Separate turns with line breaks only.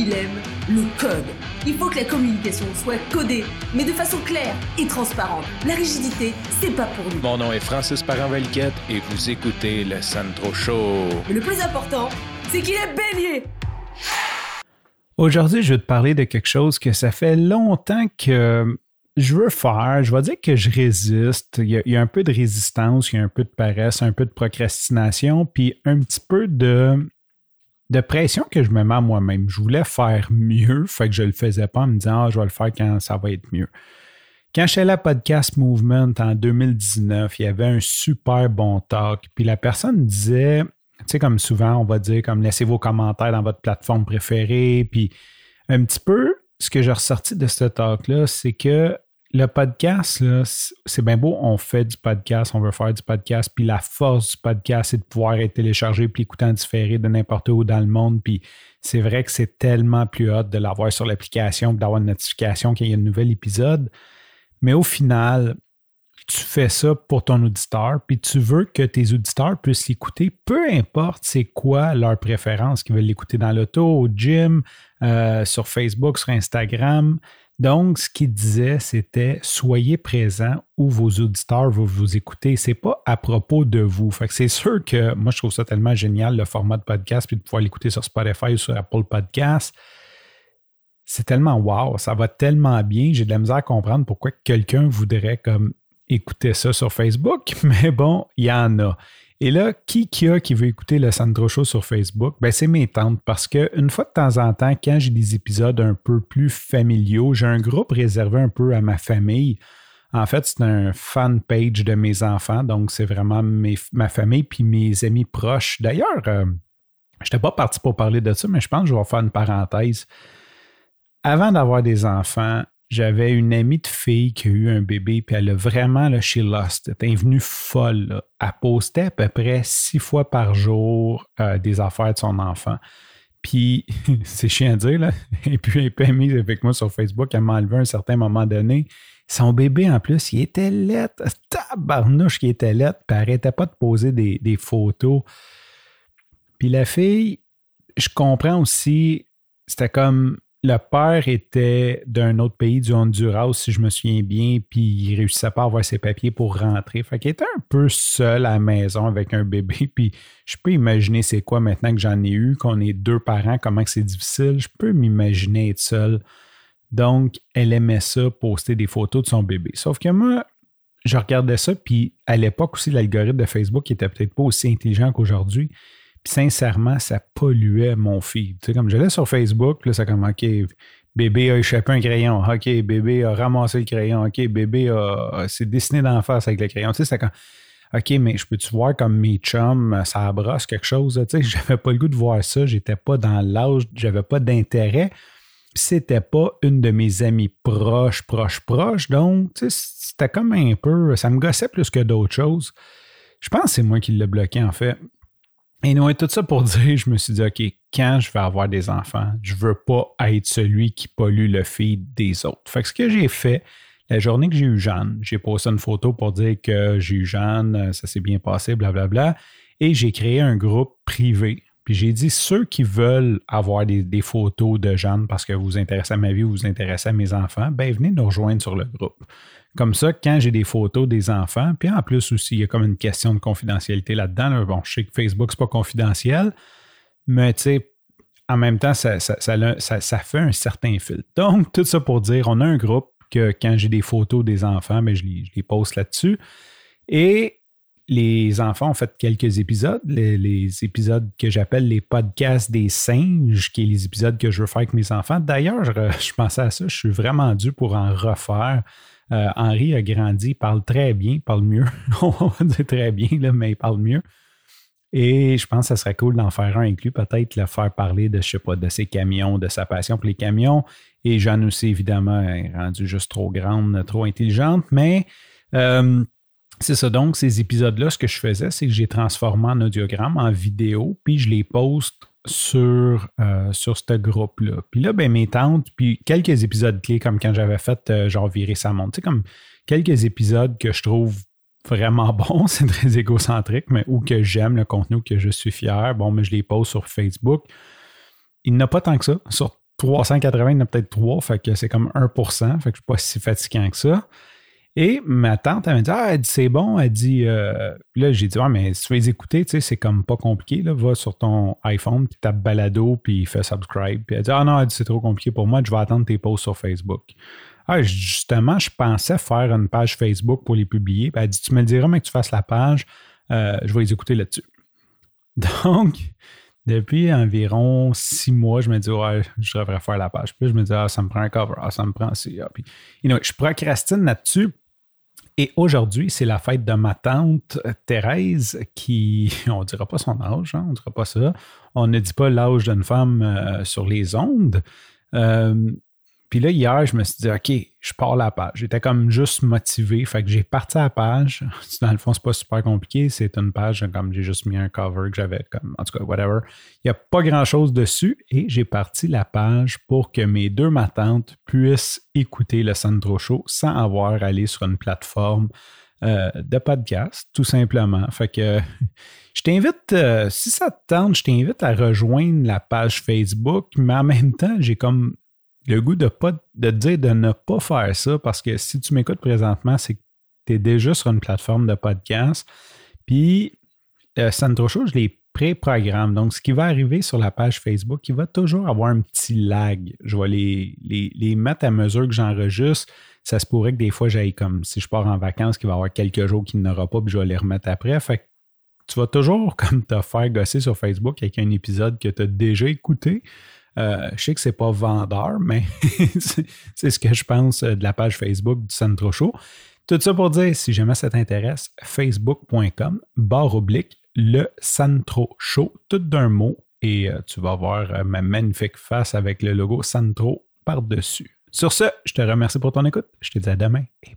il aime le code. Il faut que la communication soit codée, mais de façon claire et transparente. La rigidité, c'est pas pour nous.
Mon nom est Francis parent et vous écoutez le Sandro Show.
Mais le plus important, c'est qu'il est bélier.
Aujourd'hui, je vais te parler de quelque chose que ça fait longtemps que je veux faire. Je vais dire que je résiste. Il y, a, il y, a, un peu de résistance, il y a un peu de paresse, un peu de procrastination, puis un petit peu de de pression que je me mets à moi-même. Je voulais faire mieux, fait que je le faisais pas en me disant ah, je vais le faire quand ça va être mieux. Quand j'étais à la Podcast Movement en 2019, il y avait un super bon talk. Puis la personne disait, tu sais, comme souvent, on va dire, comme laissez vos commentaires dans votre plateforme préférée. Puis un petit peu, ce que j'ai ressorti de ce talk-là, c'est que le podcast, c'est bien beau, on fait du podcast, on veut faire du podcast, puis la force du podcast, c'est de pouvoir être téléchargé puis écouter en différé de n'importe où dans le monde. Puis c'est vrai que c'est tellement plus hot de l'avoir sur l'application, d'avoir une notification qu'il y a un nouvel épisode. Mais au final, tu fais ça pour ton auditeur, puis tu veux que tes auditeurs puissent l'écouter, peu importe c'est quoi leur préférence, qu'ils veulent l'écouter dans l'auto, au gym, euh, sur Facebook, sur Instagram. Donc, ce qu'il disait, c'était soyez présents où vos auditeurs vont vous écouter. C'est pas à propos de vous. C'est sûr que moi, je trouve ça tellement génial, le format de podcast, puis de pouvoir l'écouter sur Spotify ou sur Apple Podcast. C'est tellement wow, ça va tellement bien. J'ai de la misère à comprendre pourquoi quelqu'un voudrait comme écouter ça sur Facebook, mais bon, il y en a. Et là, qui qui a qui veut écouter le Sandro Show sur Facebook? Ben, c'est mes tantes parce qu'une fois de temps en temps, quand j'ai des épisodes un peu plus familiaux, j'ai un groupe réservé un peu à ma famille. En fait, c'est un fan page de mes enfants, donc c'est vraiment ma famille puis mes amis proches. D'ailleurs, euh, je n'étais pas parti pour parler de ça, mais je pense que je vais faire une parenthèse. Avant d'avoir des enfants, j'avais une amie de fille qui a eu un bébé, puis elle a vraiment, là, she lost. Elle est venue folle. Elle postait à peu près six fois par jour euh, des affaires de son enfant. Puis, c'est chiant à dire, là. Et puis, elle est amie avec moi sur Facebook. Elle m'a enlevé à un certain moment donné. Son bébé, en plus, il était lettre. Tabarnouche qui était lettre. Puis, elle n'arrêtait pas de poser des photos. Puis, la fille, je comprends aussi, c'était comme le père était d'un autre pays, du Honduras, si je me souviens bien, puis il réussissait pas à avoir ses papiers pour rentrer. Fait qu'il était un peu seul à la maison avec un bébé, puis je peux imaginer c'est quoi maintenant que j'en ai eu, qu'on est deux parents, comment c'est difficile. Je peux m'imaginer être seul. Donc, elle aimait ça, poster des photos de son bébé. Sauf que moi, je regardais ça, puis à l'époque aussi, l'algorithme de Facebook était peut-être pas aussi intelligent qu'aujourd'hui. Puis sincèrement, ça polluait mon feed. Tu sais, comme j'allais sur Facebook, là, ça comme OK, bébé a échappé un crayon. OK, bébé a ramassé le crayon. OK, bébé a, s'est dessiné d'en face avec le crayon. Tu sais, c'est comme OK, mais je peux-tu voir comme mes chums, ça brosse quelque chose? Tu sais, j'avais pas le goût de voir ça. J'étais pas dans l'âge, j'avais pas d'intérêt. C'était pas une de mes amies proches, proches, proches. Donc, tu sais, c'était comme un peu. Ça me gossait plus que d'autres choses. Je pense que c'est moi qui l'ai bloqué, en fait. Et nous, tout ça pour dire, je me suis dit, OK, quand je vais avoir des enfants, je veux pas être celui qui pollue le feed des autres. Fait que ce que j'ai fait, la journée que j'ai eu Jeanne, j'ai posté une photo pour dire que j'ai eu Jeanne, ça s'est bien passé, blablabla. Et j'ai créé un groupe privé. J'ai dit, ceux qui veulent avoir des, photos de Jeanne parce que vous vous intéressez à ma vie ou vous vous intéressez à mes enfants, ben venez nous rejoindre sur le groupe. Comme ça, quand j'ai des photos des enfants, puis en plus aussi, il y a comme une question de confidentialité là-dedans. Bon, je sais que Facebook, c'est pas confidentiel, mais tu sais, en même temps, ça, fait un certain fil. Donc, tout ça pour dire, on a un groupe que quand j'ai des photos des enfants, ben, je, les, je les poste là-dessus. Et les enfants ont fait quelques épisodes, les, épisodes que j'appelle les podcasts des singes, qui est les épisodes que je veux faire avec mes enfants. D'ailleurs, je, pensais à ça, je suis vraiment dû pour en refaire. Euh, Henri a grandi, il parle très bien, parle mieux. On va dire très bien, mais il parle mieux. Et je pense que ça serait cool d'en faire un inclus, peut-être le faire parler de, je sais pas, de ses camions, de sa passion pour les camions. Et Jeanne aussi, évidemment, est rendue juste trop grande, trop intelligente. Mais euh, c'est ça. Donc, ces épisodes-là, ce que je faisais, c'est que j'ai transformé en audiogramme, en vidéo, puis je les poste sur, euh, sur ce groupe-là. Puis là, ben, mes tantes, puis quelques épisodes clés, comme quand j'avais fait euh, genre virer sa montre, tu sais, comme quelques épisodes que je trouve vraiment bons, c'est très égocentrique, mais ou que j'aime le contenu, que je suis fier, bon, mais je les pose sur Facebook. Il n'y en a pas tant que ça sur 380, il y en a peut-être 3, fait que c'est comme 1% fait que je ne suis pas si fatiguant que ça. Et ma tante, elle m'a dit, ah, elle dit, c'est bon. Elle dit, euh, là, j'ai dit, ouais, mais si tu veux les écouter, tu sais, c'est comme pas compliqué. Là. Va sur ton iPhone, puis tape balado, puis fais subscribe. Puis elle dit, ah non, elle dit, c'est trop compliqué pour moi, je vais attendre tes posts sur Facebook. Ah, justement, je pensais faire une page Facebook pour les publier. Puis elle dit, tu me le diras, mais que tu fasses la page, euh, je vais les écouter là-dessus. Donc, depuis environ six mois, je me dis, ouais, je devrais faire la page. Puis je me dis, ah, ça me prend un cover, ah, ça me prend ci. Ah. Puis, je procrastine là-dessus et aujourd'hui, c'est la fête de ma tante euh, Thérèse qui, on ne dira pas son âge, hein, on ne dira pas ça. On ne dit pas l'âge d'une femme euh, sur les ondes. Euh, puis là, hier, je me suis dit, OK, je pars la page. J'étais comme juste motivé. Fait que j'ai parti à la page. Dans le fond, c'est pas super compliqué. C'est une page, comme j'ai juste mis un cover que j'avais comme, en tout cas, whatever. Il n'y a pas grand chose dessus et j'ai parti la page pour que mes deux matantes puissent écouter le Sandro Show sans avoir à aller sur une plateforme euh, de podcast, tout simplement. Fait que je t'invite, euh, si ça te tente, je t'invite à rejoindre la page Facebook, mais en même temps, j'ai comme le goût de pas de dire de ne pas faire ça parce que si tu m'écoutes présentement, c'est que tu es déjà sur une plateforme de podcast. Puis euh, Sandro Show, je les pré-programme. Donc, ce qui va arriver sur la page Facebook, il va toujours avoir un petit lag. Je vais les, les, mettre à mesure que j'enregistre. Ça se pourrait que des fois, j'aille comme si je pars en vacances, qu'il va y avoir quelques jours qu'il n'y aura pas, puis je vais les remettre après. Fait que tu vas toujours comme te faire gosser sur Facebook avec un épisode que tu as déjà écouté. Euh, je sais que c'est pas vendeur, mais c'est ce que je pense euh, de la page Facebook du Centro Show. Tout ça pour dire, si jamais ça t'intéresse, facebook.com, barre oblique, le Centro Show, tout d'un mot, et euh, tu vas voir ma magnifique face avec le logo Centro par-dessus. Sur ce, je te remercie pour ton écoute. Je te dis à demain et